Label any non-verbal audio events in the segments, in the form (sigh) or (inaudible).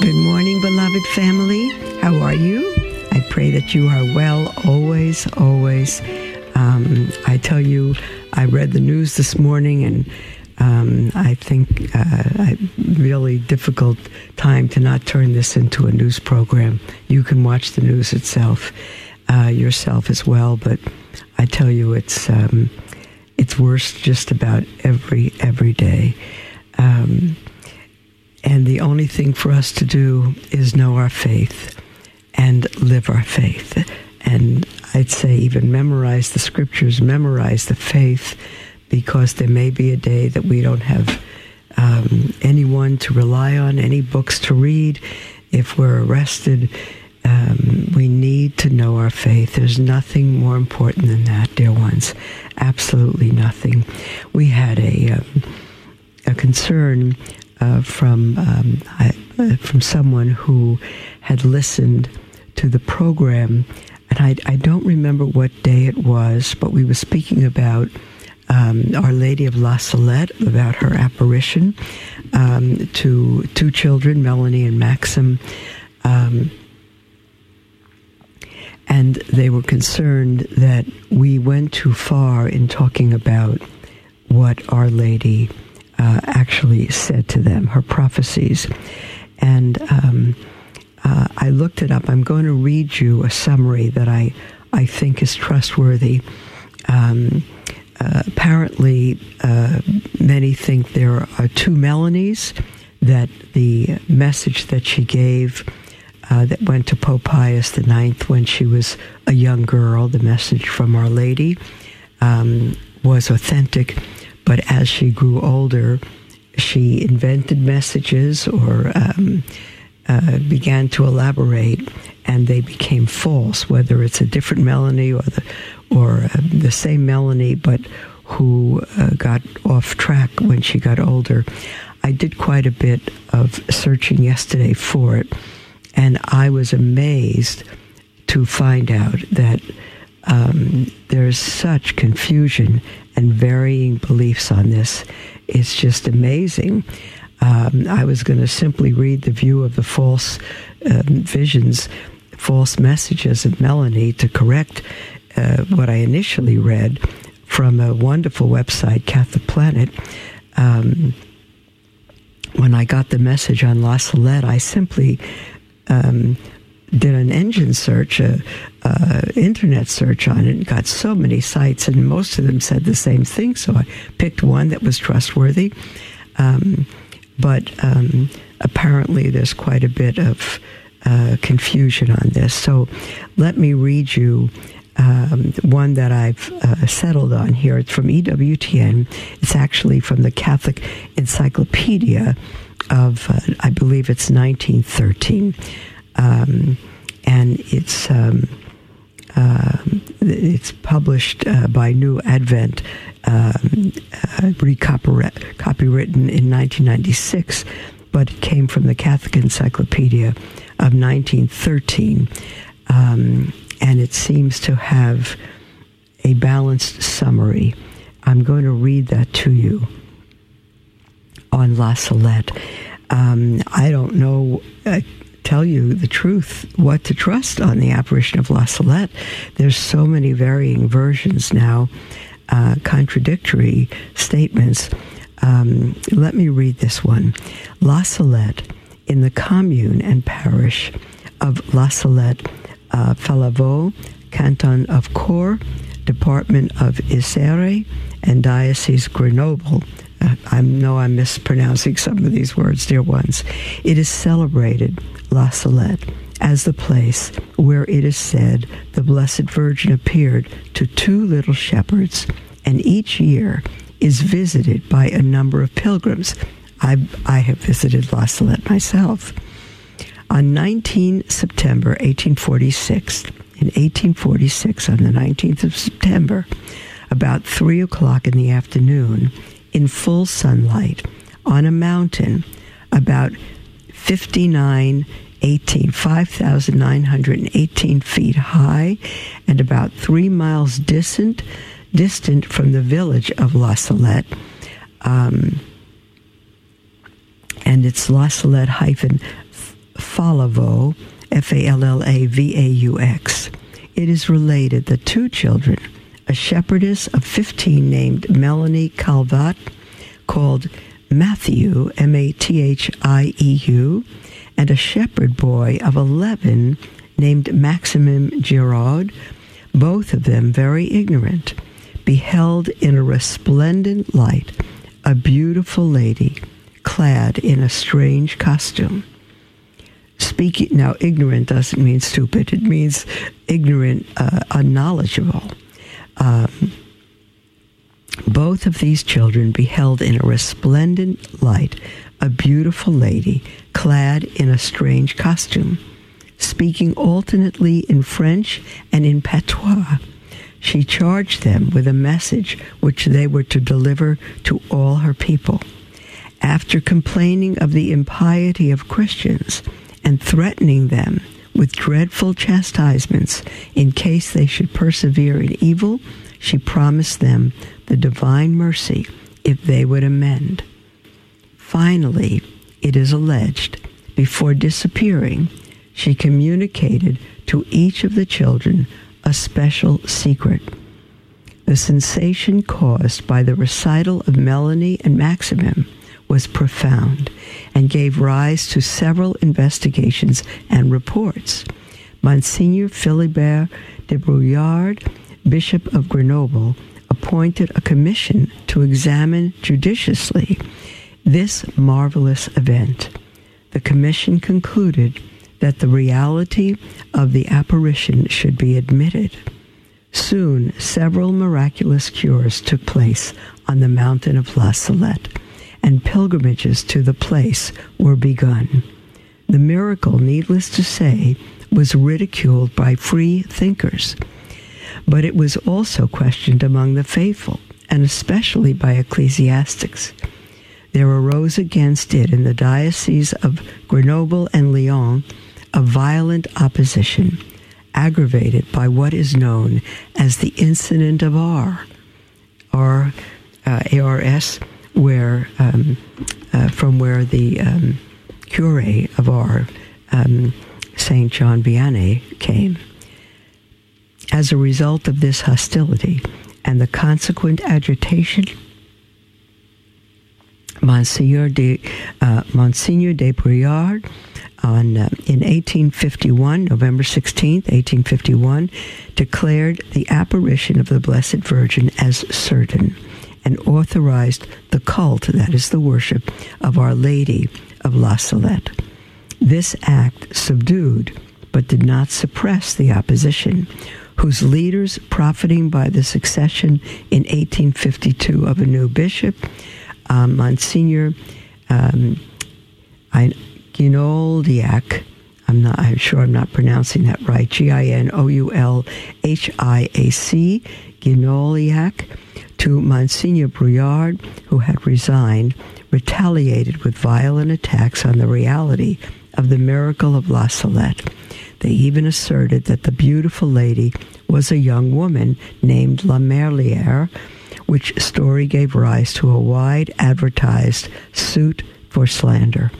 Good morning, beloved family. How are you? I pray that you are well always, always. Um, I tell you, I read the news this morning and um, I think uh, a really difficult time to not turn this into a news program. You can watch the news itself uh, yourself as well, but I tell you, it's um, it's worse just about every every day. Um, and the only thing for us to do is know our faith and live our faith. And I'd say even memorize the scriptures, memorize the faith, because there may be a day that we don't have um, anyone to rely on, any books to read. If we're arrested, um, we need to know our faith. There's nothing more important than that, dear ones. Absolutely nothing. We had a um, a concern uh, from um, I, uh, from someone who had listened to the program, and I, I, don't remember what day it was, but we were speaking about um, Our Lady of La Salette, about her apparition um, to two children, Melanie and Maxim. Um, and they were concerned that we went too far in talking about what Our Lady uh, actually said to them, her prophecies. And um, uh, I looked it up. I'm going to read you a summary that I, I think is trustworthy. Um, uh, apparently, uh, many think there are two Melanies, that the message that she gave uh, that went to Pope Pius IX when she was a young girl, the message from Our Lady, um, was authentic but as she grew older, she invented messages or um, uh, began to elaborate, and they became false. Whether it's a different Melanie or the or uh, the same Melanie, but who uh, got off track when she got older. I did quite a bit of searching yesterday for it, and I was amazed to find out that um, there's such confusion and varying beliefs on this. It's just amazing. Um, I was going to simply read the view of the false um, visions, false messages of Melanie to correct uh, what I initially read from a wonderful website, Catholic Planet. Um, when I got the message on La Salette, I simply um, did an engine search, a, a, internet search on it, and got so many sites, and most of them said the same thing. So I picked one that was trustworthy. Um, but um, apparently, there's quite a bit of uh, confusion on this. So let me read you. Um, one that I've uh, settled on here. It's from EWTN. It's actually from the Catholic Encyclopedia of, uh, I believe it's 1913 um, and it's um, uh, it's published uh, by New Advent, um, uh, copywritten in 1996, but it came from the Catholic Encyclopedia of 1913, um, and it seems to have a balanced summary. I'm going to read that to you on La Salette. Um, I don't know. Uh, tell you the truth, what to trust on the apparition of La Salette. There's so many varying versions now, uh, contradictory statements. Um, let me read this one. La Salette, in the commune and parish of La Salette, uh, Fallavaux, canton of Cour, department of Isère, and diocese Grenoble. Uh, I know I'm mispronouncing some of these words, dear ones. It is celebrated La Salette as the place where it is said the Blessed Virgin appeared to two little shepherds, and each year is visited by a number of pilgrims. I, I have visited La Salette myself. On 19 September 1846, in 1846, on the 19th of September, about 3 o'clock in the afternoon, in full sunlight, on a mountain about 59 18, 5,918 feet high and about three miles distant, distant from the village of La Salette. Um, and it's La Salette hyphen Fallavaux, F A L L A V A U X. It is related that two children, a shepherdess of 15 named Melanie Calvat, called Matthew, M A T H I E U, and a shepherd boy of 11 named Maximin Girard, both of them very ignorant, beheld in a resplendent light a beautiful lady clad in a strange costume. Speaking now, ignorant doesn't mean stupid. It means ignorant, uh, unknowledgeable. Um, both of these children beheld in a resplendent light a beautiful lady clad in a strange costume, speaking alternately in French and in patois. She charged them with a message which they were to deliver to all her people. After complaining of the impiety of Christians and threatening them with dreadful chastisements in case they should persevere in evil, she promised them the divine mercy if they would amend. Finally, it is alleged, before disappearing, she communicated to each of the children a special secret. The sensation caused by the recital of Melanie and Maximin was profound and gave rise to several investigations and reports. Monsignor Philibert de Bruillard, Bishop of Grenoble, appointed a commission to examine judiciously this marvelous event. The commission concluded that the reality of the apparition should be admitted. Soon, several miraculous cures took place on the mountain of La Salette, and pilgrimages to the place were begun. The miracle, needless to say, was ridiculed by free thinkers, but it was also questioned among the faithful, and especially by ecclesiastics there arose against it in the dioceses of Grenoble and Lyon a violent opposition, aggravated by what is known as the incident of Ars, uh, ARS, where um, uh, from where the um, cure of Ars, um, Saint John Vianney, came. As a result of this hostility and the consequent agitation Monsignor de uh, Monsignor de Bruillard on uh, in 1851, November 16th, 1851, declared the apparition of the Blessed Virgin as certain and authorized the cult, that is the worship, of Our Lady of La Salette. This act subdued but did not suppress the opposition, whose leaders, profiting by the succession in 1852 of a new bishop, um, Monsignor um, Ginoldiak. I'm not. I'm sure I'm not pronouncing that right. G I N O U L H I A C. Ginoulhiac to Monsignor Bruillard, who had resigned, retaliated with violent attacks on the reality of the miracle of La Salette. They even asserted that the beautiful lady was a young woman named La Merliere, which story gave rise to a wide advertised suit for slander.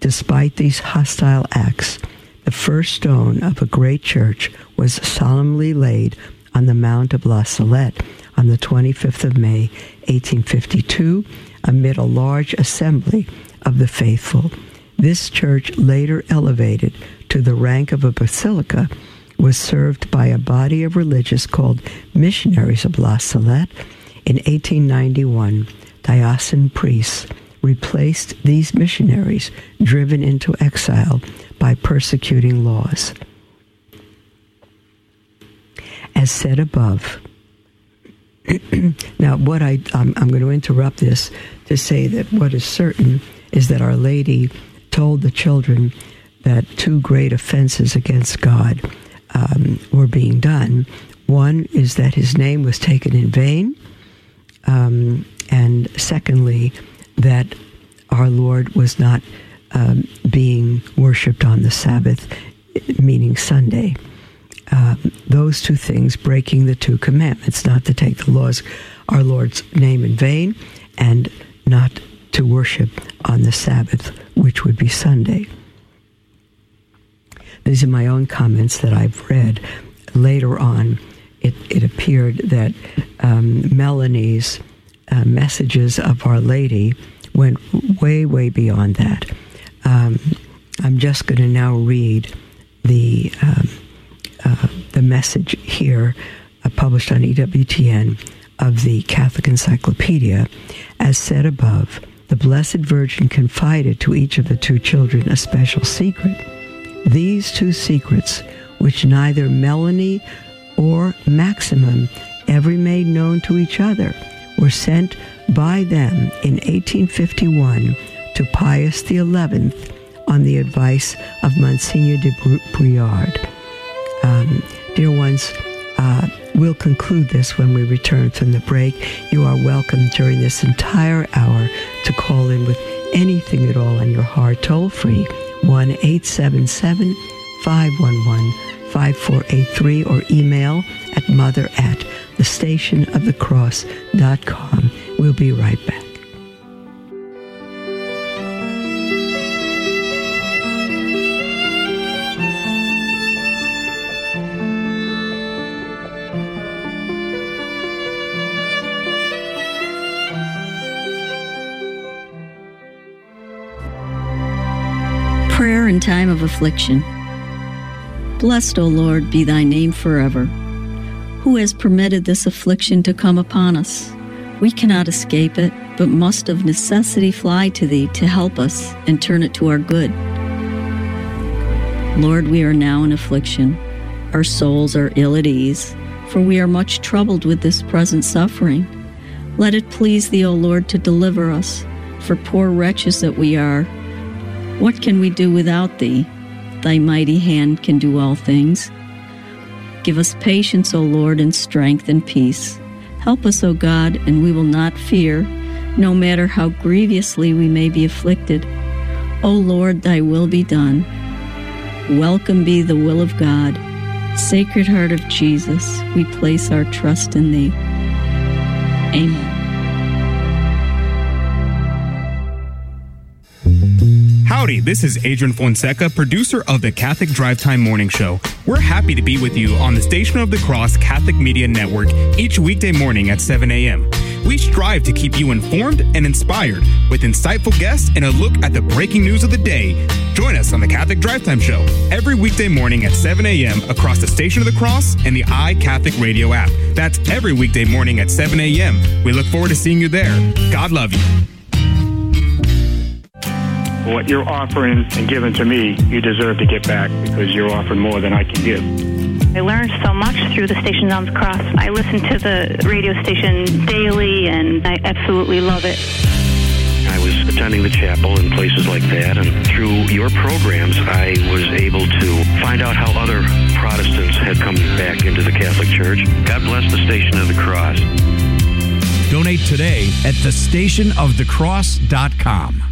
Despite these hostile acts, the first stone of a great church was solemnly laid on the Mount of La Salette on the 25th of May, 1852, amid a large assembly of the faithful. This church, later elevated to the rank of a basilica, was served by a body of religious called Missionaries of La Salette in 1891, diocesan priests replaced these missionaries driven into exile by persecuting laws. As said above, (clears throat) now what I I'm, I'm going to interrupt this to say that what is certain is that Our Lady told the children that two great offenses against God um, were being done. One is that his name was taken in vain, um, and secondly, that our Lord was not um, being worshipped on the Sabbath, meaning Sunday. Um, those two things breaking the two commandments, not to take the laws, our Lord's name in vain, and not to worship on the Sabbath, which would be Sunday. These are my own comments that I've read. Later on, it, it appeared that um, Melanie's uh, messages of Our Lady went way, way beyond that. Um, I'm just going to now read the um, uh, the message here, uh, published on EWTN, of the Catholic Encyclopedia, as said above. The Blessed Virgin confided to each of the two children a special secret. These two secrets, which neither Melanie or Maximin ever made known to each other, were sent by them in 1851 to Pius XI on the advice of Monsignor de Briard. Um, dear ones, uh, we'll conclude this when we return from the break. You are welcome during this entire hour to call in with anything at all on your heart, toll free, 1 877 511 5483, or email at mother at thestationofthecross.com. We'll be right back. Affliction. Blessed, O Lord, be thy name forever. Who has permitted this affliction to come upon us? We cannot escape it, but must of necessity fly to thee to help us and turn it to our good. Lord, we are now in affliction. Our souls are ill at ease, for we are much troubled with this present suffering. Let it please thee, O Lord, to deliver us, for poor wretches that we are. What can we do without thee? Thy mighty hand can do all things. Give us patience, O Lord, and strength and peace. Help us, O God, and we will not fear, no matter how grievously we may be afflicted. O Lord, thy will be done. Welcome be the will of God. Sacred Heart of Jesus, we place our trust in thee. Amen. Howdy, this is Adrian Fonseca, producer of the Catholic Drive Time Morning Show. We're happy to be with you on the Station of the Cross Catholic Media Network each weekday morning at 7 a.m. We strive to keep you informed and inspired with insightful guests and a look at the breaking news of the day. Join us on the Catholic Drive Time Show every weekday morning at 7 a.m. across the Station of the Cross and the iCatholic Radio app. That's every weekday morning at 7 a.m. We look forward to seeing you there. God love you what you're offering and giving to me, you deserve to get back because you're offering more than I can give. I learned so much through the station on the cross. I listen to the radio station daily and I absolutely love it. I was attending the chapel and places like that, and through your programs, I was able to find out how other Protestants had come back into the Catholic Church. God bless the Station of the Cross. Donate today at thestationofthecross.com.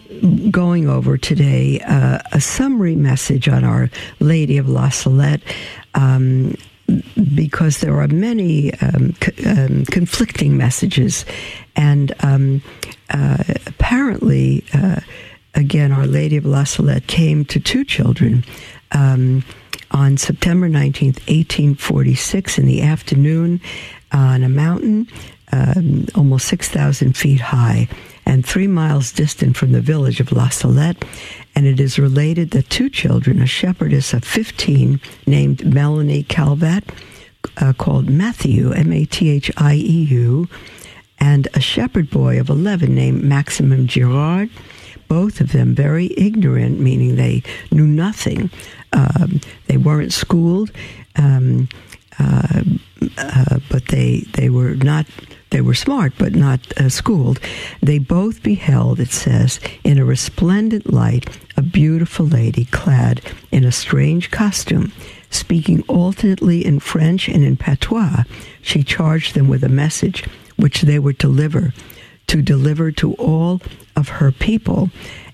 going over today uh, a summary message on Our Lady of La Salette. Um, because there are many um, um, conflicting messages, and um, uh, apparently, uh, again, Our Lady of La Salette came to two children um, on September 19th, 1846, in the afternoon on a mountain um, almost 6,000 feet high and three miles distant from the village of La Salette. And it is related that two children, a shepherdess of 15 named Melanie Calvat, uh, called Matthew, M A T H I E U, and a shepherd boy of 11 named Maximin Girard, both of them very ignorant, meaning they knew nothing. Um, they weren't schooled, um, uh, uh, but they they were not they were smart, but not uh, schooled. They both beheld, it says, in a resplendent light, a beautiful lady clad in a strange costume. Speaking alternately in French and in patois, she charged them with a message which they were to deliver, to deliver to all of her people.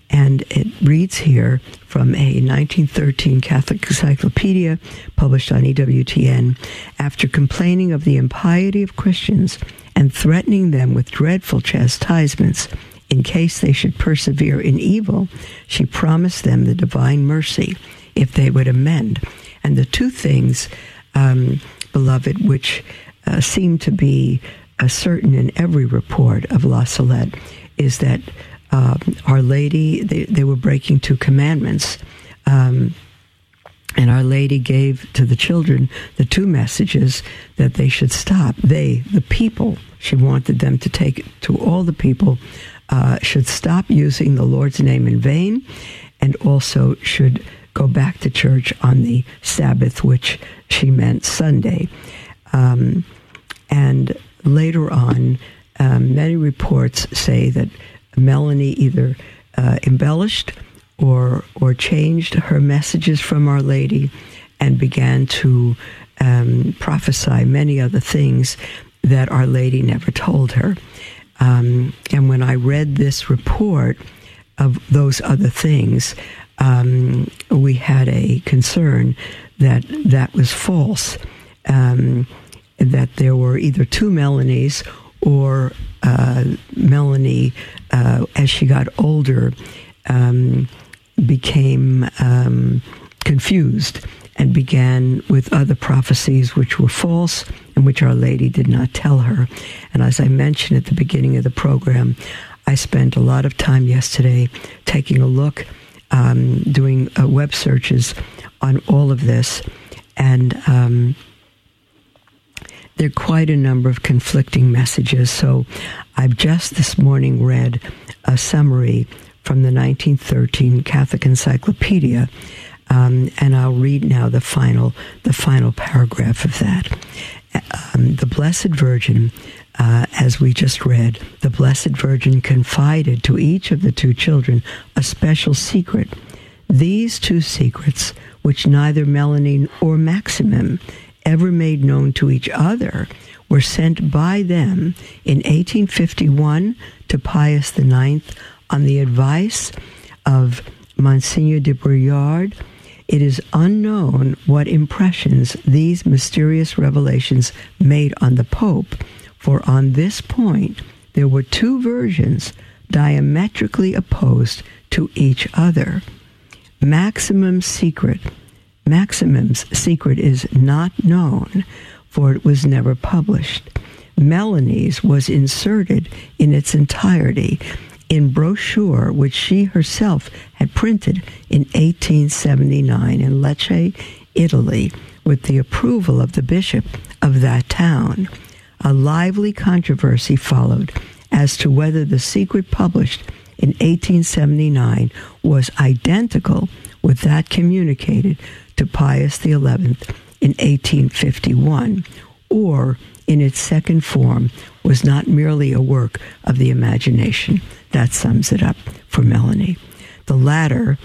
And it reads here from a 1913 Catholic encyclopedia published on EWTN. After complaining of the impiety of Christians and threatening them with dreadful chastisements in case they should persevere in evil, she promised them the divine mercy if they would amend. And the two things, um, beloved, which uh, seem to be uh, certain in every report of La Salette, is that uh, Our Lady, they, they, were breaking two commandments. Um, and Our Lady gave to the children the two messages that they should stop. They, the people, she wanted them to take to all the people, uh, should stop using the Lord's name in vain, and also should go back to church on the Sabbath, which she meant Sunday. Um, and later on, um, many reports say that Melanie either uh, embellished or or changed her messages from Our Lady and began to um, prophesy many other things that Our Lady never told her. Um, and when I read this report of those other things, um, we had a concern that that was false, um, that there were either two Melanies or uh, Melanie, uh, as she got older, um, became um, confused and began with other prophecies which were false and which Our Lady did not tell her. And as I mentioned at the beginning of the program, I spent a lot of time yesterday taking a look, um, doing uh, web searches on all of this. And um, there are quite a number of conflicting messages. So I've just this morning read a summary from the 1913 Catholic Encyclopedia, um, and I'll read now the final the final paragraph of that. Um, the Blessed Virgin, uh, as we just read, the Blessed Virgin confided to each of the two children a special secret. These two secrets, which neither Melanie or Maximin ever made known to each other were sent by them in 1851 to Pius IX on the advice of Monsignor de Bruillard. It is unknown what impressions these mysterious revelations made on the Pope, for on this point there were two versions diametrically opposed to each other. Maximin secret Maximin's secret is not known, for it was never published. Melanie's was inserted in its entirety in brochure which she herself had printed in 1879 in Lecce, Italy, with the approval of the bishop of that town. A lively controversy followed as to whether the secret published in 1879 was identical with that communicated to Pius XI in 1851, or in its second form, was not merely a work of the imagination. That sums it up for Melanie. The latter,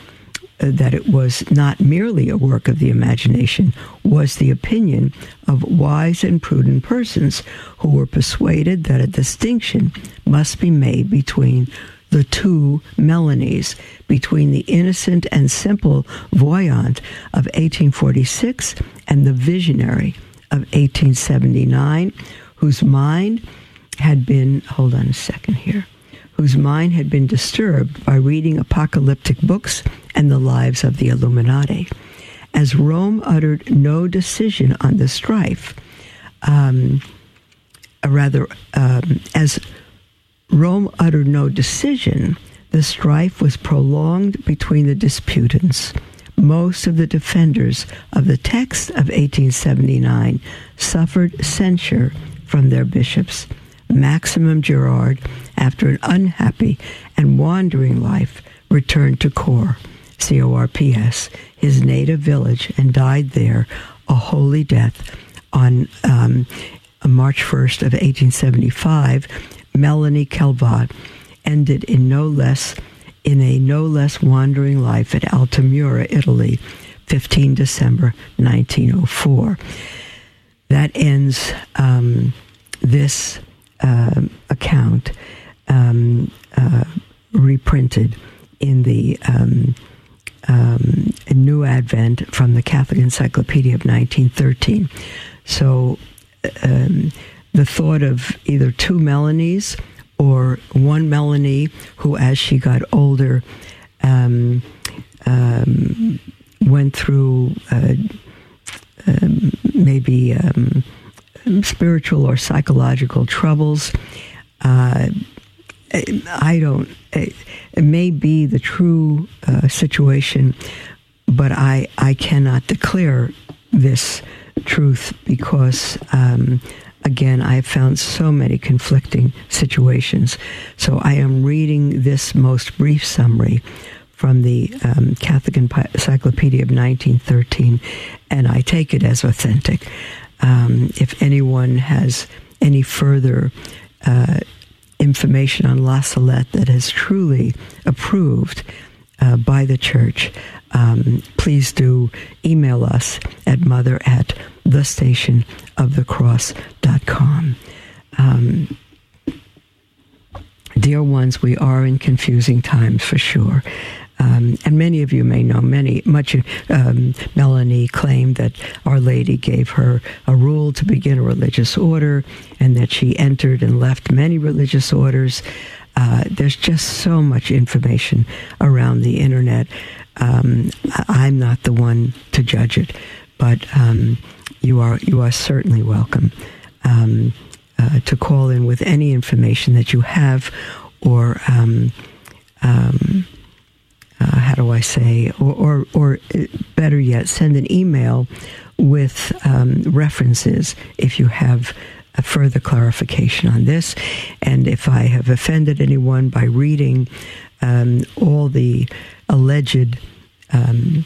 uh, that it was not merely a work of the imagination, was the opinion of wise and prudent persons who were persuaded that a distinction must be made between the two Melanies between the innocent and simple voyant of 1846 and the visionary of 1879, whose mind had been, hold on a second here, whose mind had been disturbed by reading apocalyptic books and the lives of the Illuminati. As Rome uttered no decision on the strife, um, rather, um, as Rome uttered no decision, the strife was prolonged between the disputants. Most of the defenders of the text of 1879 suffered censure from their bishops. Maximin Girard, after an unhappy and wandering life, returned to Corps, C O R P S, his native village, and died there a holy death on um, March 1st of 1875. Melanie Calvat ended in no less in a no less wandering life at Altamura, Italy, 15 December 1904. That ends um, this uh, account um, uh, reprinted in the um, um, New Advent from the Catholic Encyclopedia of 1913. So um, the thought of either two Melanies or one Melanie who, as she got older, um, um, went through uh, um, maybe um, spiritual or psychological troubles. Uh, I don't. It, may be the true uh, situation, but I I cannot declare this truth because um, again I have found so many conflicting situations. So I am reading this most brief summary from the um, Catholic Encyclopedia of 1913, and I take it as authentic. Um, if anyone has any further uh, information on La Salette that is truly approved uh, by the church, um, please do email us at mother at thestationofthecross.com. Um, dear ones, we are in confusing times for sure. Um, and many of you may know many much. Um, Melanie claimed that Our Lady gave her a rule to begin a religious order, and that she entered and left many religious orders. Uh, there's just so much information around the internet. Um, I'm not the one to judge it, but um, you are you are certainly welcome um, uh, to call in with any information that you have, or um, um, uh, how do I say, or, or, or, better yet, send an email with um, references if you have a further clarification on this. And if I have offended anyone by reading um, all the alleged um,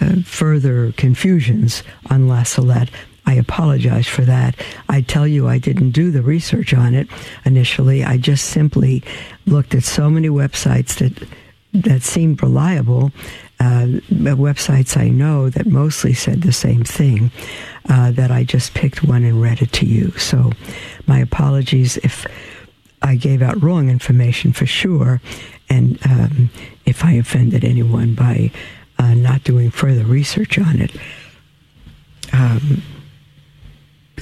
uh, further confusions on La Salette, I apologize for that. I tell you, I didn't do the research on it initially. I just simply looked at so many websites that that seemed reliable, uh, websites I know that mostly said the same thing, uh, that I just picked one and read it to you. So, my apologies if I gave out wrong information for sure, and um, if I offended anyone by uh, not doing further research on it. Um,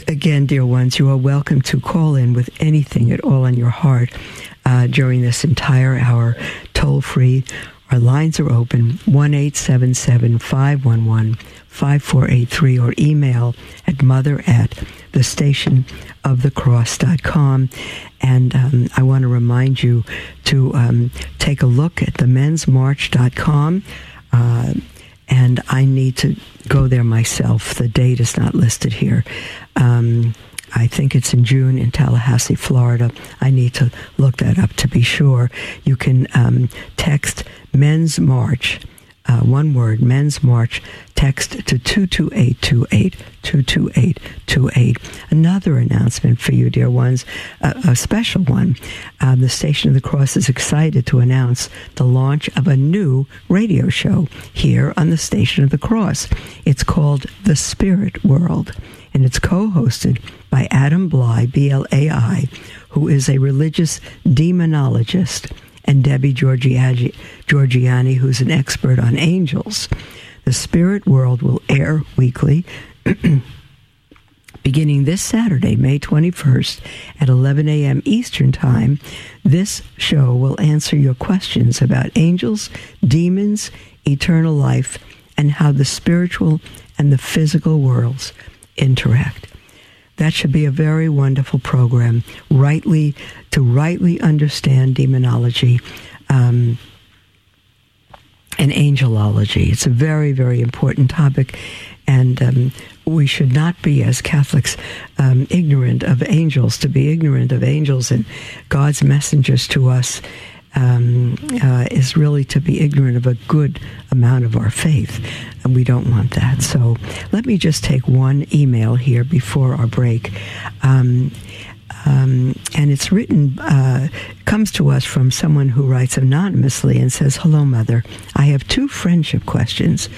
again, dear ones, you are welcome to call in with anything at all on your heart uh, during this entire hour, toll free. Our lines are open 1 511 5483 or email at mother at the station of the cross.com. And um, I want to remind you to um, take a look at the mensmarch.com. Uh, and I need to go there myself. The date is not listed here. Um, I think it's in June in Tallahassee, Florida. I need to look that up to be sure. You can um, text Men's March, uh, one word, Men's March, text to 22828, 22828. Another announcement for you, dear ones, a special one. Um, the Station of the Cross is excited to announce the launch of a new radio show here on the Station of the Cross. It's called The Spirit World and it's co hosted by Adam Blai, B L A I, who is a religious demonologist, and Debbie Georgianni, who's an expert on angels. The Spirit World will air weekly. (clears throat) Beginning this Saturday, May 21st at 11 a.m. Eastern Time, this show will answer your questions about angels, demons, eternal life, and how the spiritual and the physical worlds interact. That should be a very wonderful program, rightly to rightly understand demonology. Um, and angelology. It's a very, very important topic, and um, we should not be, as Catholics, um, ignorant of angels. To be ignorant of angels and God's messengers to us um, uh, is really to be ignorant of a good amount of our faith, and we don't want that. So let me just take one email here before our break. Um, um, and it's written, uh, comes to us from someone who writes anonymously and says, Hello, Mother. I have two friendship questions.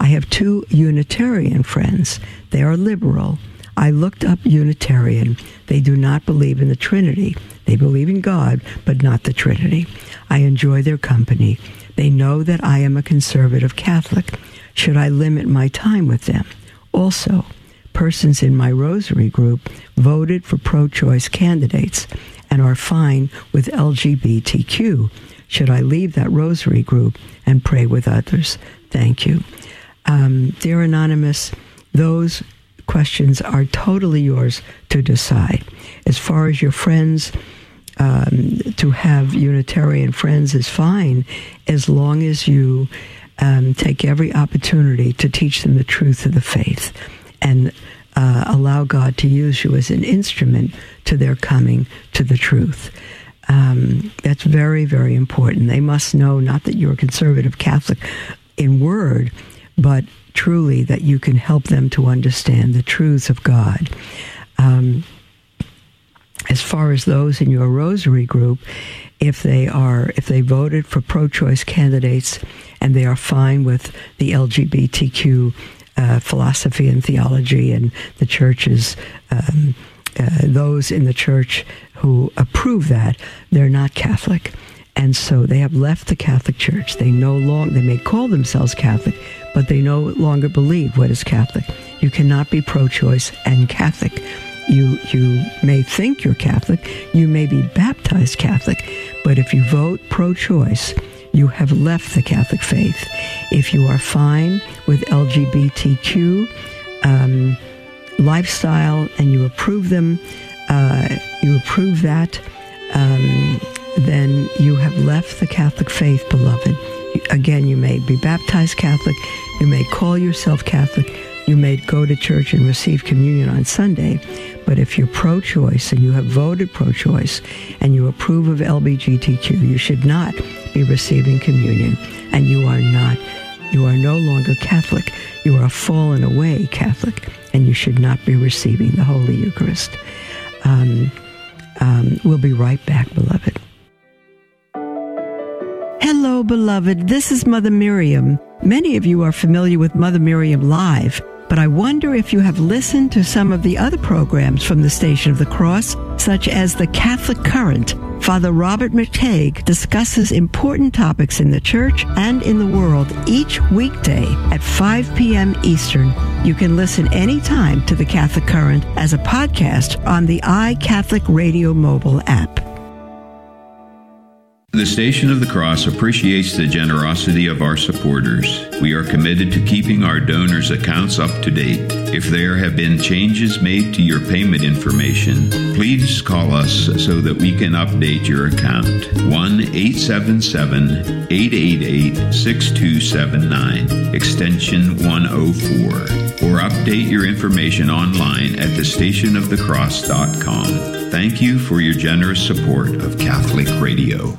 I have two Unitarian friends. They are liberal. I looked up Unitarian. They do not believe in the Trinity. They believe in God, but not the Trinity. I enjoy their company. They know that I am a conservative Catholic. Should I limit my time with them? Also, persons in my rosary group voted for pro choice candidates and are fine with LGBTQ. Should I leave that rosary group and pray with others? Thank you. Um, dear Anonymous, those questions are totally yours to decide. As far as your friends, um, to have Unitarian friends is fine as long as you um, take every opportunity to teach them the truth of the faith and uh, allow God to use you as an instrument to their coming to the truth. Um, that's very, very important. They must know not that you're a conservative Catholic in word, but truly that you can help them to understand the truths of God. Um, as far as those in your rosary group, if they are if they voted for pro-choice candidates and they are fine with the LGBTQ uh, philosophy and theology and the churches, um, uh, those in the church who approve that they're not Catholic, and so they have left the Catholic Church. They no longer they may call themselves Catholic, but they no longer believe what is Catholic. You cannot be pro-choice and Catholic. You you may think you're Catholic, you may be baptized Catholic, but if you vote pro-choice you have left the Catholic faith. If you are fine with LGBTQ um, lifestyle and you approve them, uh, you approve that, um, then you have left the Catholic faith, beloved. Again, you may be baptized Catholic, you may call yourself Catholic, you may go to church and receive communion on Sunday, but if you're pro choice and you have voted pro choice and you approve of LBGTQ, you should not be receiving communion. And you are not, you are no longer Catholic. You are a fallen away Catholic, and you should not be receiving the Holy Eucharist. Um, um, we'll be right back, beloved. Hello, beloved. This is Mother Miriam. Many of you are familiar with Mother Miriam Live but I wonder if you have listened to some of the other programs from the Station of the Cross, such as the Catholic Current. Father Robert McTeigue discusses important topics in the church and in the world each weekday at 5 p.m. Eastern. You can listen anytime to the Catholic Current as a podcast on the iCatholic Radio mobile app. The Station of the Cross appreciates the generosity of our supporters. We are committed to keeping our donors' accounts up to date. If there have been changes made to your payment information, please call us so that we can update your account. 1 877 888 6279, extension 104, or update your information online at thestationofthecross.com. Thank you for your generous support of Catholic Radio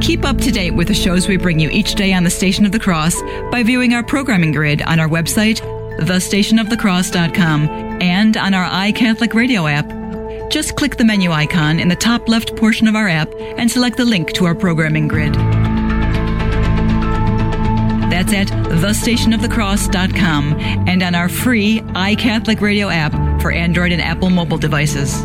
Keep up to date with the shows we bring you each day on the Station of the Cross by viewing our programming grid on our website, thestationofthecross.com, and on our iCatholic Radio app. Just click the menu icon in the top left portion of our app and select the link to our programming grid. That's at thestationofthecross.com and on our free iCatholic Radio app for Android and Apple mobile devices.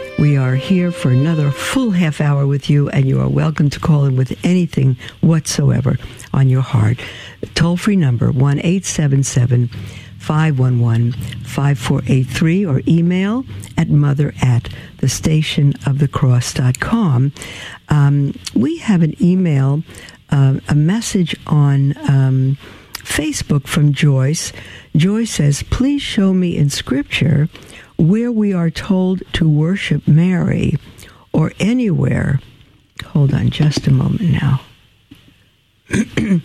We are here for another full half hour with you, and you are welcome to call in with anything whatsoever on your heart. Toll free number 1 877 511 5483 or email at mother at the station of the cross.com. Um, we have an email, uh, a message on um, Facebook from Joyce. Joyce says, Please show me in scripture where we are told to worship Mary or anywhere. Hold on just a moment now. (clears throat)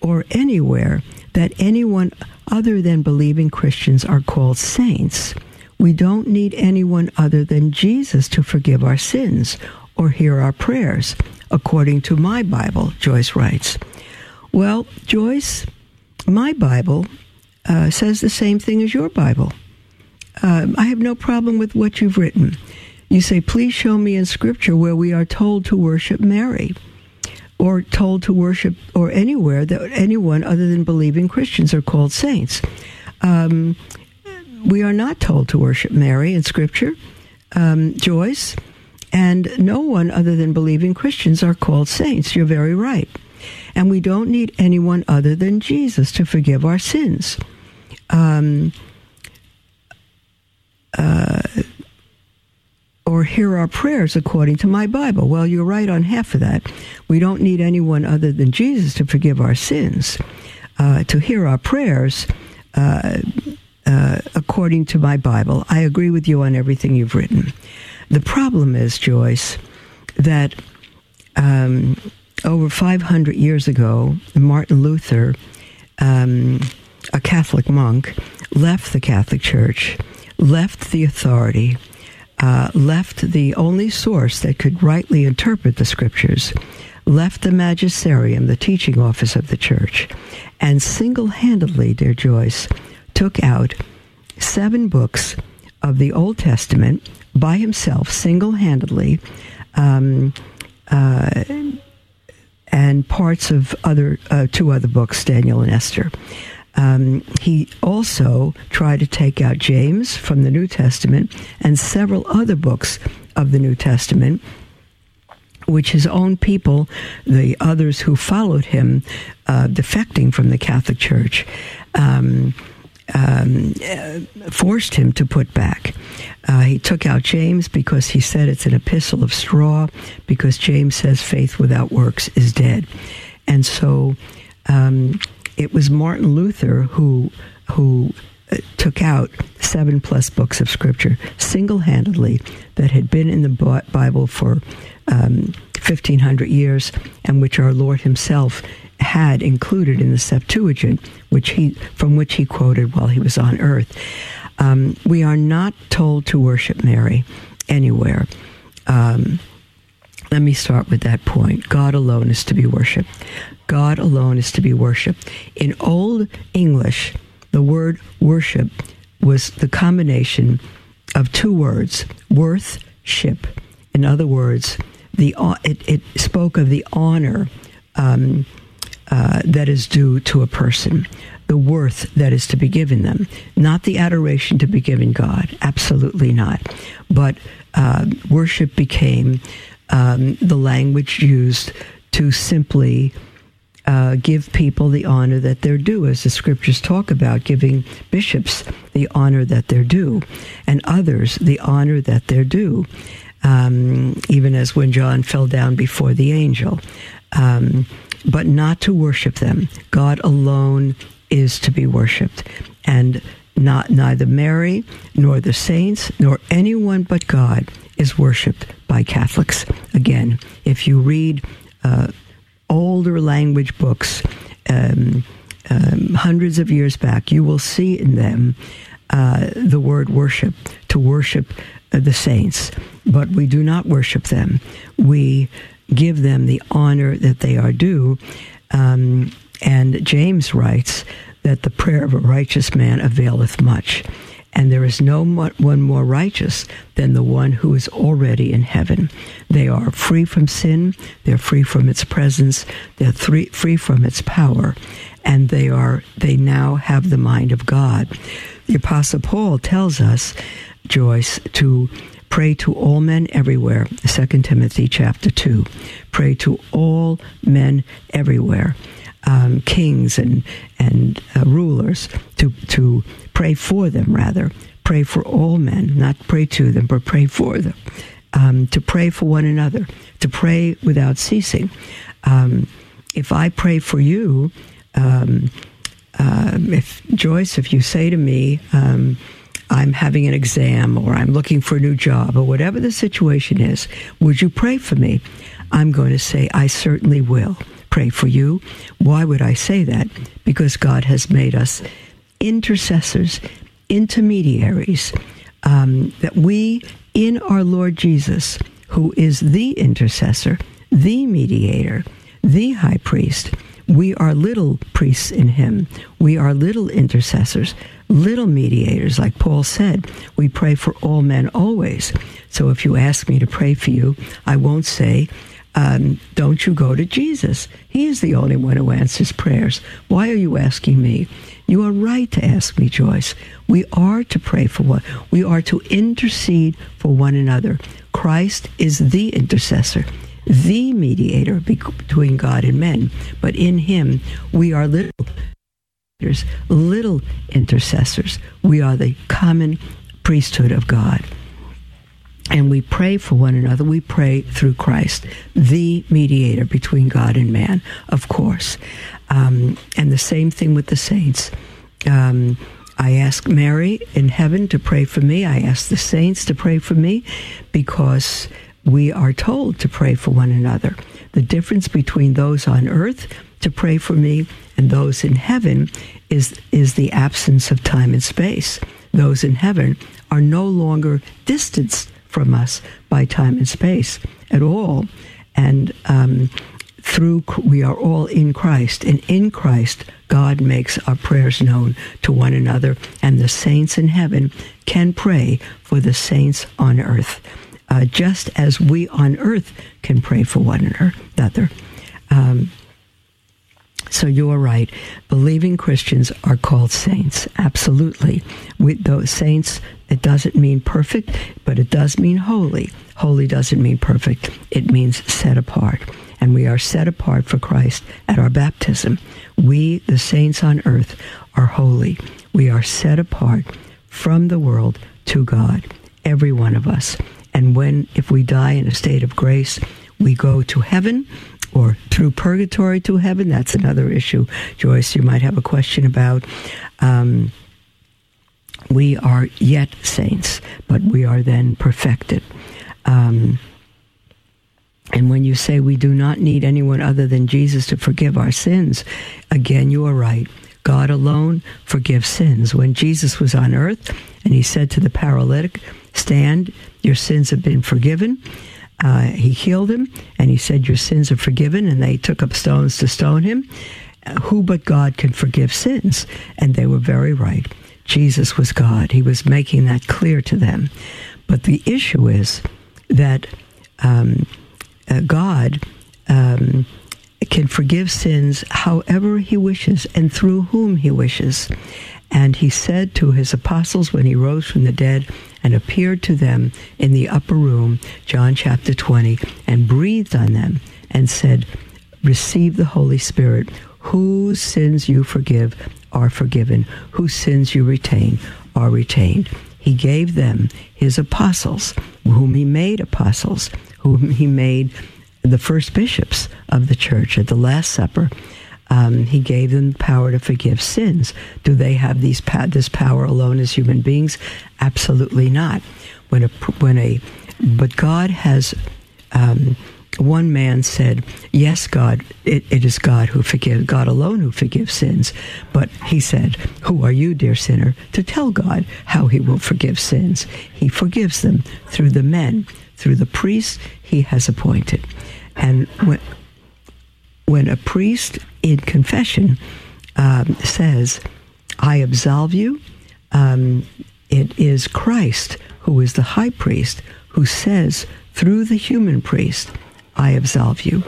or anywhere that anyone other than believing Christians are called saints. We don't need anyone other than Jesus to forgive our sins or hear our prayers, according to my Bible, Joyce writes. Well, Joyce, my Bible uh, says the same thing as your Bible. Uh, I have no problem with what you've written. You say, please show me in Scripture where we are told to worship Mary, or told to worship, or anywhere that anyone other than believing Christians are called saints. Um, we are not told to worship Mary in Scripture, um, Joyce, and no one other than believing Christians are called saints. You're very right. And we don't need anyone other than Jesus to forgive our sins. Um, uh, or hear our prayers according to my Bible. Well, you're right on half of that. We don't need anyone other than Jesus to forgive our sins, uh, to hear our prayers uh, uh, according to my Bible. I agree with you on everything you've written. The problem is, Joyce, that um, over 500 years ago, Martin Luther, um, a Catholic monk, left the Catholic Church left the authority, uh, left the only source that could rightly interpret the scriptures, left the magisterium, the teaching office of the church, and single handedly, dear Joyce, took out seven books of the Old Testament by himself, single handedly, um, uh, and parts of other uh, two other books, Daniel and Esther. Um, he also tried to take out James from the New Testament and several other books of the New Testament, which his own people, the others who followed him, uh, defecting from the Catholic Church, um, um, uh, forced him to put back. Uh, he took out James because he said it's an epistle of straw, because James says faith without works is dead. And so um, it was Martin Luther who who uh, took out seven plus books of scripture single handedly that had been in the Bible for um, 1500 years and which our Lord Himself had included in the Septuagint, which he from which he quoted while he was on earth. Um, we are not told to worship Mary anywhere. Um, let me start with that point. God alone is to be worshiped. God alone is to be worshiped. In Old English, the word worship was the combination of two words, worth, ship. In other words, the it, it spoke of the honor um, uh, that is due to a person, the worth that is to be given them, not the adoration to be given God, absolutely not. But uh, worship became um, the language used to simply uh, give people the honor that they're due, as the scriptures talk about giving bishops the honor that they're due, and others the honor that they're due, um, even as when John fell down before the angel. Um, but not to worship them. God alone is to be worshiped, and not neither Mary nor the saints nor anyone but God is worshipped by Catholics. Again, if you read uh, older language books, um, um, hundreds of years back, you will see in them uh, the word worship, to worship uh, the saints. But we do not worship them. We give them the honor that they are due. Um, and James writes that the prayer of a righteous man availeth much. And there is no one more righteous than the one who is already in heaven. They are free from sin, they're free from its presence, they're free from its power, and they are they now have the mind of God. The apostle Paul tells us, Joyce, to pray to all men everywhere. 2 Timothy chapter 2. Pray to all men everywhere um, kings and and uh, rulers to to pray for them rather. Pray for all men not pray to them but pray for them. Um, to pray for one another to pray without ceasing. Um, if I pray for you uh, if Joyce if you say to me um, I'm having an exam or I'm looking for a new job or whatever the situation is would you pray for me? I'm going to say I certainly will pray for you. Why would I say that? Because God has made us intercessors, intermediaries, um, that we, in our Lord Jesus, who is the intercessor, the mediator, the high priest, we are little priests in him. We are little intercessors, little mediators. Like Paul said, we pray for all men always. So if you ask me to pray for you, I won't say, um, don't you go to Jesus? He is the only one who answers prayers. Why are you asking me? You are right to ask me, Joyce. We are to pray for one. We are to intercede for one another. Christ is the intercessor, the mediator between God and men. But in Him, we are little little intercessors. We are the common priesthood of God and we pray for one another. We pray through Christ, the mediator between God and man, of course. Um, and the same thing with the saints. Um, I ask Mary in heaven to pray for me. I ask the saints to pray for me because we are told to pray for one another. The difference between those on earth to pray for me and those in heaven is, is the absence of time and space. Those in heaven are no longer distanced from us by time and space at all. And um, through we are all in Christ, and in Christ, God makes our prayers known to one another, and the saints in heaven can pray for the saints on earth, uh, just as we on earth can pray for one another. Um, so you are right. Believing Christians are called saints. Absolutely. With those saints, it doesn't mean perfect, but it does mean holy. Holy doesn't mean perfect. It means set apart. And we are set apart for Christ at our baptism. We, the saints on earth, are holy. We are set apart from the world to God. Every one of us. And when, if we die in a state of grace, we go to heaven or through purgatory to heaven. That's another issue, Joyce, you might have a question about. Um, we are yet saints, but we are then perfected. Um, and when you say we do not need anyone other than Jesus to forgive our sins, again, you are right. God alone forgives sins. When Jesus was on earth and he said to the paralytic, Stand, your sins have been forgiven, uh, he healed him and he said, Your sins are forgiven. And they took up stones to stone him. Uh, who but God can forgive sins? And they were very right. Jesus was God. He was making that clear to them. But the issue is that um, uh, God um, can forgive sins however he wishes and through whom he wishes. And he said to his apostles when he rose from the dead and appeared to them in the upper room, John chapter 20, and breathed on them and said, Receive the Holy Spirit. Whose sins you forgive are forgiven, whose sins you retain are retained. He gave them his apostles, whom he made apostles, whom he made the first bishops of the church at the Last Supper um, he gave them power to forgive sins. Do they have these this power alone as human beings? Absolutely not. When a when a but God has um, one man said, Yes, God, it, it is God who forgives, God alone who forgives sins. But he said, Who are you, dear sinner, to tell God how he will forgive sins? He forgives them through the men, through the priests he has appointed. And when, when a priest in confession um, says, I absolve you, um, it is Christ who is the high priest who says through the human priest, I absolve you.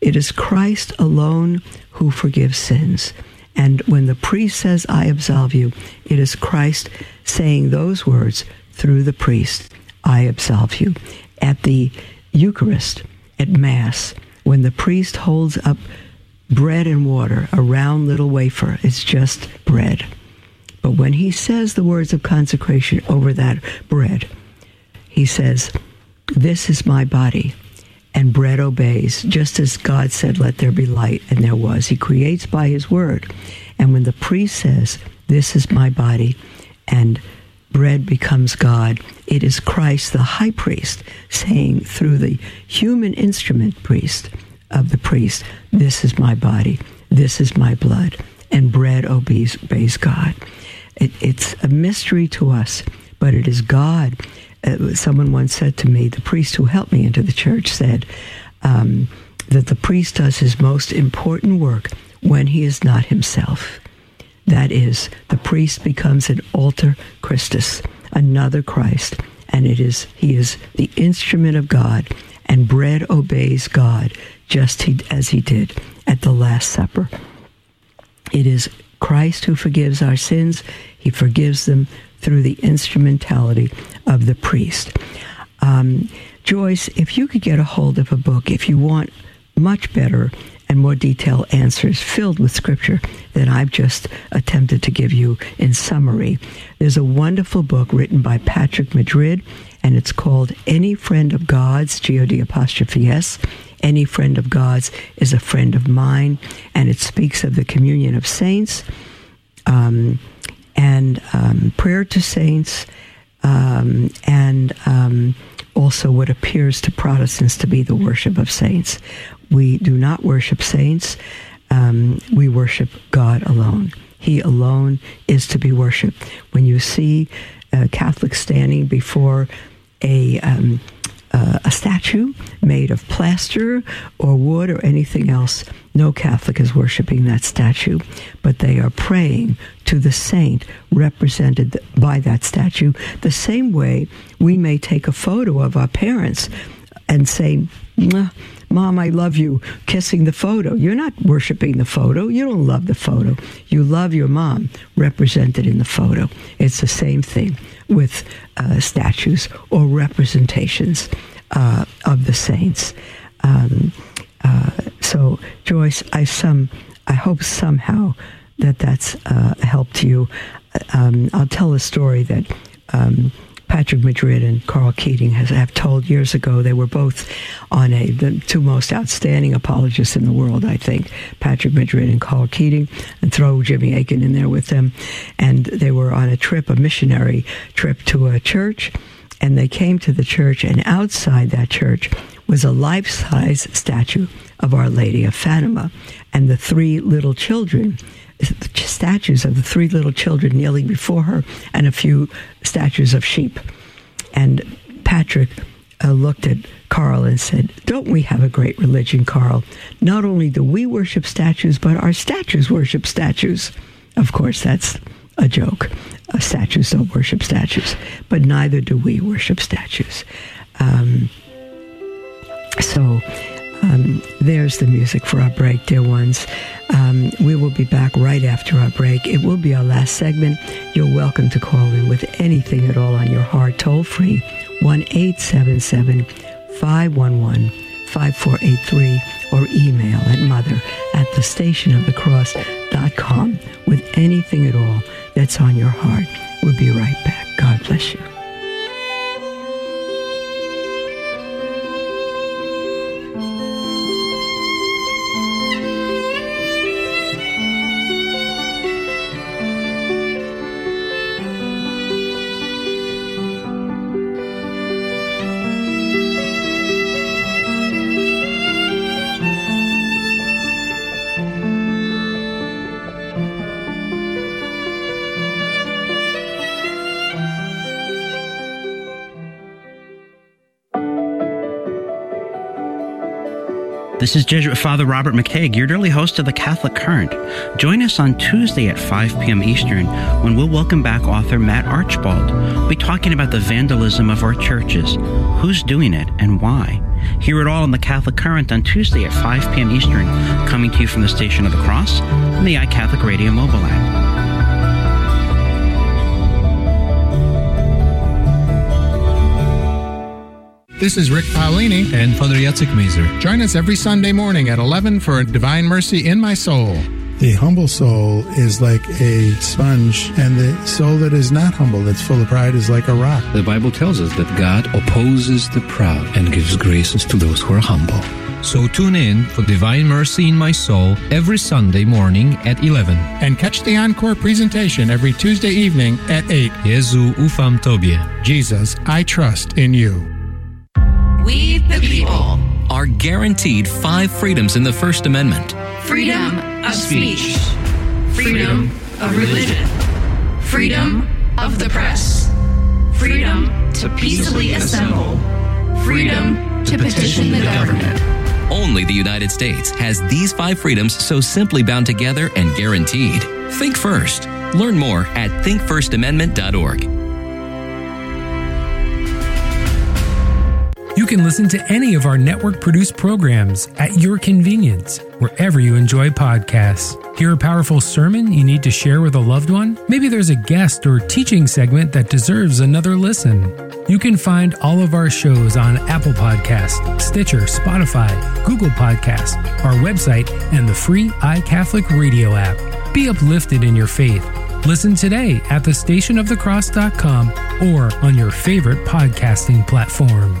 It is Christ alone who forgives sins. And when the priest says, I absolve you, it is Christ saying those words through the priest, I absolve you. At the Eucharist, at Mass, when the priest holds up bread and water, a round little wafer, it's just bread. But when he says the words of consecration over that bread, he says, This is my body. And bread obeys, just as God said, Let there be light, and there was. He creates by his word. And when the priest says, This is my body, and bread becomes God, it is Christ, the high priest, saying through the human instrument priest of the priest, This is my body, this is my blood, and bread obeys, obeys God. It, it's a mystery to us, but it is God uh, someone once said to me, the priest who helped me into the church said um, that the priest does his most important work when he is not himself. That is, the priest becomes an alter Christus, another Christ, and it is he is the instrument of God, and bread obeys God just he, as he did at the Last Supper. It is Christ who forgives our sins. He forgives them through the instrumentality of the priest. Um, Joyce, if you could get a hold of a book, if you want much better and more detailed answers filled with scripture than I've just attempted to give you in summary, there's a wonderful book written by Patrick Madrid, and it's called Any Friend of God's, G O D apostrophe S. Any friend of God's is a friend of mine, and it speaks of the communion of saints. Um, and um, prayer to saints, um, and um, also what appears to Protestants to be the worship of saints. We do not worship saints, um, we worship God alone. He alone is to be worshiped. When you see a Catholic standing before a um, uh, a statue made of plaster or wood or anything else. No Catholic is worshiping that statue, but they are praying to the saint represented by that statue, the same way we may take a photo of our parents and say, Mom, I love you, kissing the photo. You're not worshiping the photo. You don't love the photo. You love your mom represented in the photo. It's the same thing with uh, statues or representations uh, of the saints. Um, uh, so, Joyce, I some I hope somehow that that's uh, helped you. Um, I'll tell a story that. Um, Patrick Madrid and Karl Keating has, have told years ago. They were both on a the two most outstanding apologists in the world, I think. Patrick Madrid and Karl Keating, and throw Jimmy Akin in there with them. And they were on a trip, a missionary trip to a church, and they came to the church, and outside that church was a life-size statue of Our Lady of Fatima, and the three little children statues of the three little children kneeling before her and a few statues of sheep. And Patrick uh, looked at Karl and said, Don't we have a great religion, Karl? Not only do we worship statues, but our statues worship statues. Of course, that's a joke. Uh, statues don't worship statues, but neither do we worship statues. Um, so, um, there's the music for our break, dear ones. Um, we will be back right after our break. It will be our last segment. You're welcome to call in with anything at all on your heart, toll free, 1 877 511 5483, or email at mother at the station of the cross.com with anything at all that's on your heart. We'll be right back. God bless you. This is Jesuit Father Robert McTeigue, your daily host of the Catholic Current. Join us on Tuesday at 5 p.m. Eastern when we'll welcome back author Matt Archibald. We'll be talking about the vandalism of our churches, who's doing it, and why. Hear it all on the Catholic Current on Tuesday at 5 p.m. Eastern, coming to you from the Station of the Cross and the iCatholic Radio mobile app. This is Rick Paolini and Father Jacek Mazer. Join us every Sunday morning at 11 for Divine Mercy in My Soul. The humble soul is like a sponge, and the soul that is not humble, that's full of pride, is like a rock. The Bible tells us that God opposes the proud and gives graces to those who are humble. So tune in for Divine Mercy in My Soul every Sunday morning at 11. And catch the encore presentation every Tuesday evening at 8. Jezu ufam Tobie. Jesus, I trust in you. We, the people, are guaranteed five freedoms in the First Amendment freedom of speech, freedom of religion, freedom of the press, freedom to peaceably assemble, freedom to petition the government. Only the United States has these five freedoms so simply bound together and guaranteed. Think first. Learn more at thinkfirstamendment.org. can listen to any of our network produced programs at your convenience, wherever you enjoy podcasts. Hear a powerful sermon you need to share with a loved one? Maybe there's a guest or teaching segment that deserves another listen. You can find all of our shows on Apple Podcast, Stitcher, Spotify, Google Podcast, our website, and the free iCatholic radio app. Be uplifted in your faith. Listen today at thestationofthecross.com or on your favorite podcasting platform.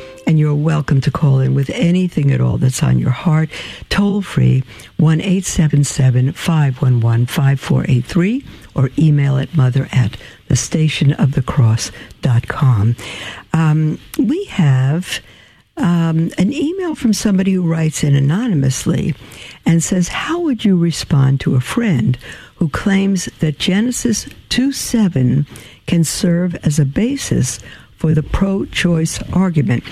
and you're welcome to call in with anything at all that's on your heart. Toll free, 1 877 511 5483, or email at mother at the stationofthecross.com. Um, we have um, an email from somebody who writes in anonymously and says, How would you respond to a friend who claims that Genesis 2 7 can serve as a basis for the pro choice argument?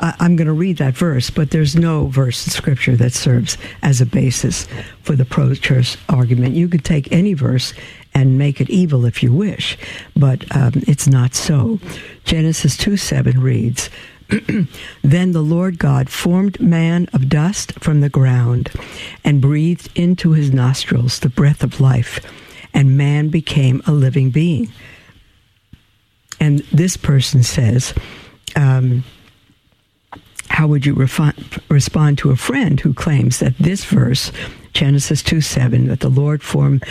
I'm going to read that verse, but there's no verse in Scripture that serves as a basis for the pro choice argument. You could take any verse and make it evil if you wish, but um, it's not so. Genesis 2 7 reads, (clears throat) then the Lord God formed man of dust from the ground and breathed into his nostrils the breath of life, and man became a living being. And this person says, um, how would you refi- respond to a friend who claims that this verse, Genesis 2 7, that the Lord formed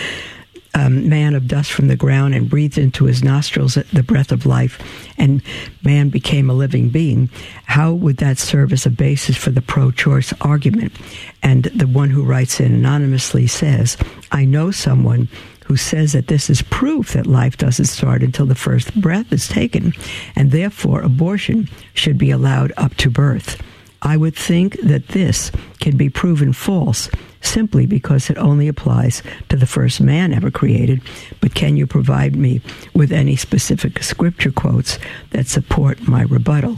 um, man of dust from the ground and breathed into his nostrils the breath of life, and man became a living being, how would that serve as a basis for the pro choice argument? And the one who writes in anonymously says, I know someone who says that this is proof that life doesn't start until the first breath is taken, and therefore abortion should be allowed up to birth. I would think that this can be proven false simply because it only applies to the first man ever created. But can you provide me with any specific scripture quotes that support my rebuttal?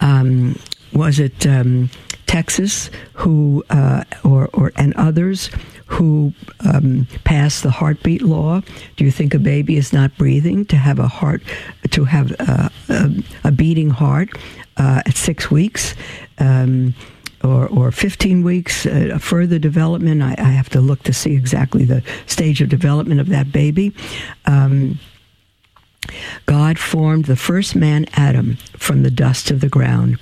Um, was it um, Texas who, uh, or, or and others who um, passed the heartbeat law? Do you think a baby is not breathing to have a heart, to have a, a, a beating heart uh, at six weeks? Um, or, or 15 weeks uh, further development. I, I, have to look to see exactly the stage of development of that baby. Um, God formed the first man, Adam, from the dust of the ground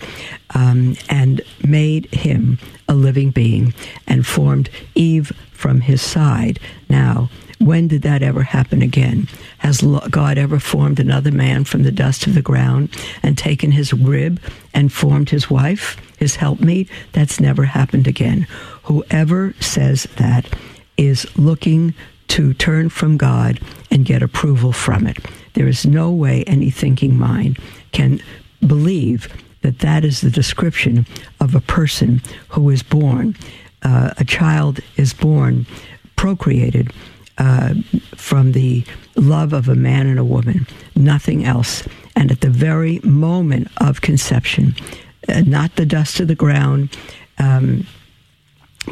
um, and made him a living being, and formed Eve from his side. Now, when did that ever happen again? Has God ever formed another man from the dust of the ground and taken his rib and formed his wife, his helpmeet? That's never happened again. Whoever says that is looking to turn from God and get approval from it. There is no way any thinking mind can believe that that is the description of a person who is born. Uh, a child is born, procreated uh, from the love of a man and a woman, nothing else. And at the very moment of conception, uh, not the dust of the ground, um,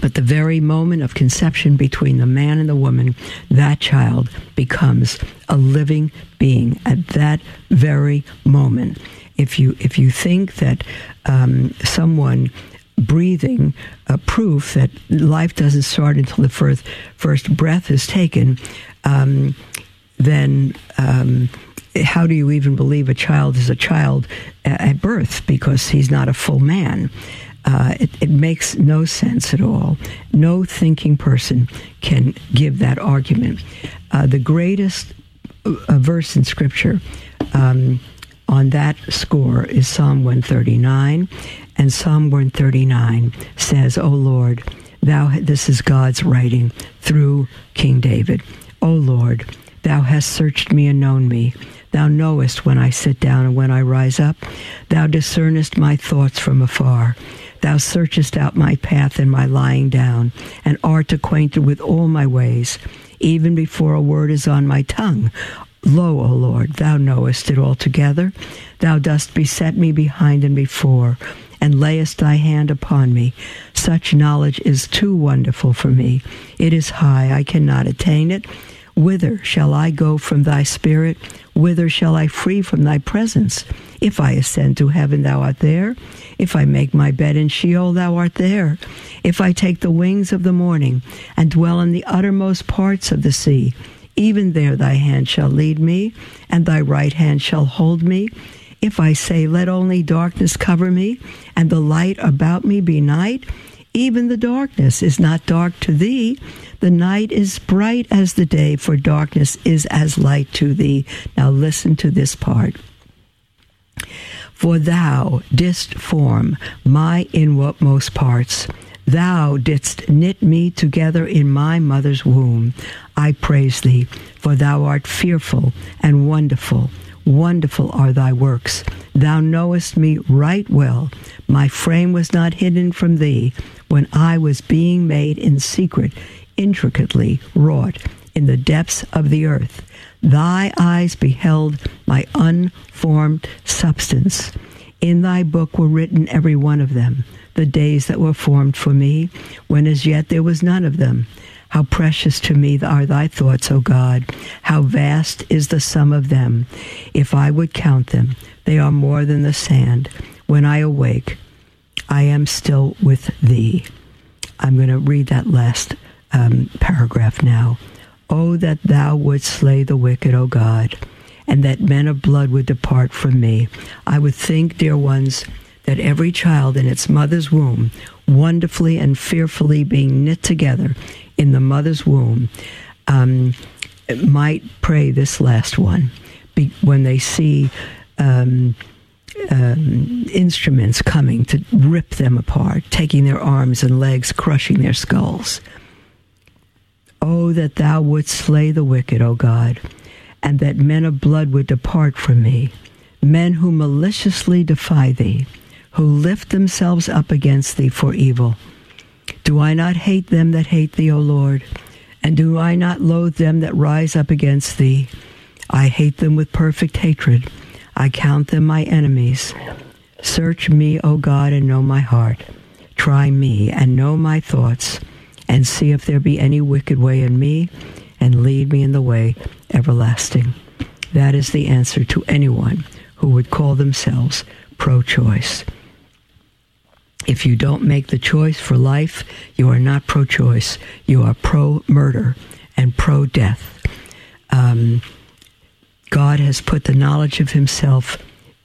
but the very moment of conception between the man and the woman, that child becomes a living being at that very moment. If you if you think that um, someone breathing a proof that life doesn't start until the first first breath is taken, um, then um, how do you even believe a child is a child at birth because he's not a full man? Uh, it, it, makes no sense at all. No thinking person can give that argument. Uh, the greatest uh, verse in Scripture um, on that score is Psalm 139. And Psalm 139 says, O Lord, thou, this is God's writing through King David. O Lord, thou hast searched me and known me. Thou knowest when I sit down and when I rise up. Thou discernest my thoughts from afar. Thou searchest out my path and my lying down, and art acquainted with all my ways. Even before a word is on my tongue, Lo, O Lord, thou knowest it altogether. Thou dost beset me behind and before and layest thy hand upon me. Such knowledge is too wonderful for me. It is high, I cannot attain it. Whither shall I go from thy spirit? Whither shall I flee from thy presence? If I ascend to heaven, thou art there. If I make my bed in Sheol, thou art there. If I take the wings of the morning and dwell in the uttermost parts of the sea, even there thy hand shall lead me, and thy right hand shall hold me. If I say, Let only darkness cover me, and the light about me be night, even the darkness is not dark to thee. The night is bright as the day, for darkness is as light to thee. Now listen to this part. For thou didst form my inmost parts. Thou didst knit me together in my mother's womb. I praise thee, for thou art fearful and wonderful. Wonderful are thy works. Thou knowest me right well. My frame was not hidden from thee when I was being made in secret, intricately wrought in the depths of the earth. Thy eyes beheld my unformed substance. In thy book were written every one of them, the days that were formed for me, when as yet there was none of them. How precious to me are thy thoughts, O God. How vast is the sum of them. If I would count them, they are more than the sand. When I awake, I am still with thee. I'm going to read that last um, paragraph now. Oh, that thou wouldst slay the wicked, O God, and that men of blood would depart from me. I would think, dear ones, that every child in its mother's womb, wonderfully and fearfully being knit together, in the mother's womb um, might pray this last one be, when they see um, um, instruments coming to rip them apart, taking their arms and legs, crushing their skulls. Oh, that thou wouldst slay the wicked, O God, and that men of blood would depart from me, men who maliciously defy thee, who lift themselves up against thee for evil. Do I not hate them that hate thee, O Lord? And do I not loathe them that rise up against thee? I hate them with perfect hatred. I count them my enemies. Search me, O God, and know my heart. Try me and know my thoughts, and see if there be any wicked way in me, and lead me in the way everlasting. That is the answer to anyone who would call themselves pro choice. If you don't make the choice for life, you are not pro choice. You are pro murder and pro death. Um, God has put the knowledge of Himself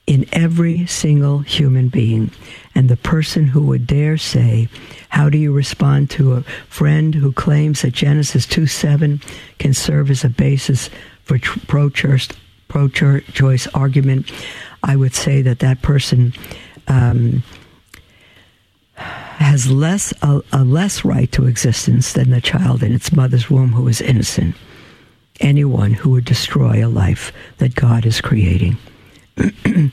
in every single human being. And the person who would dare say, How do you respond to a friend who claims that Genesis 2 7 can serve as a basis for pro choice argument? I would say that that person um, has less a, a less right to existence than the child in its mother's womb who is innocent. Anyone who would destroy a life that God is creating. (clears throat)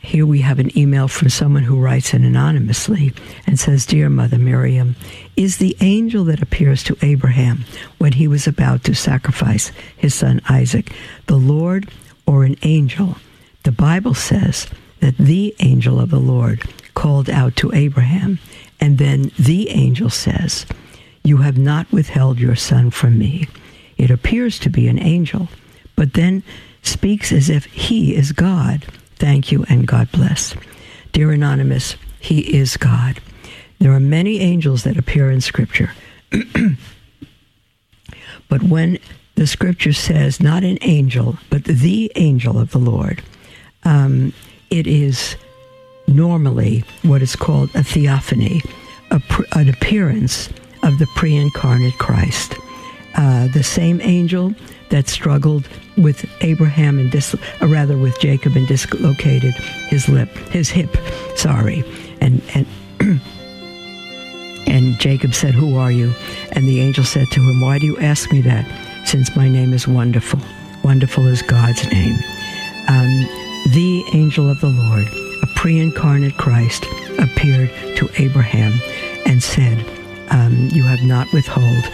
Here we have an email from someone who writes in anonymously and says, Dear Mother Miriam, is the angel that appears to Abraham when he was about to sacrifice his son Isaac the Lord or an angel? The Bible says that the angel of the Lord called out to Abraham, and then the angel says, You have not withheld your son from me. It appears to be an angel, but then speaks as if he is God. Thank you and God bless. Dear Anonymous, he is God. There are many angels that appear in Scripture. (clears throat) but when the Scripture says not an angel, but the angel of the Lord, um, it is normally what is called a theophany, a an appearance of the pre incarnate Christ. Uh, the same angel that struggled with Abraham and dis- uh, rather with Jacob and dislocated his lip, his hip. Sorry, and and. (clears throat) and Jacob said, Who are you? And the angel said to him, Why do you ask me that? Since my name is Wonderful. Wonderful is God's name. Um, the angel of the Lord, pre incarnate Christ, appeared to Abraham and said, um, You have not withhold,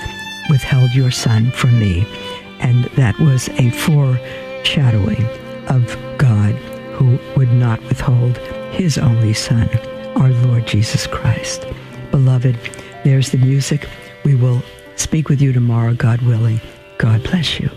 withheld your son from me. And that was a foreshadowing of God who would not withhold his only son, our Lord Jesus Christ. Beloved, there's the music. We will speak with you tomorrow, God willing. God bless you.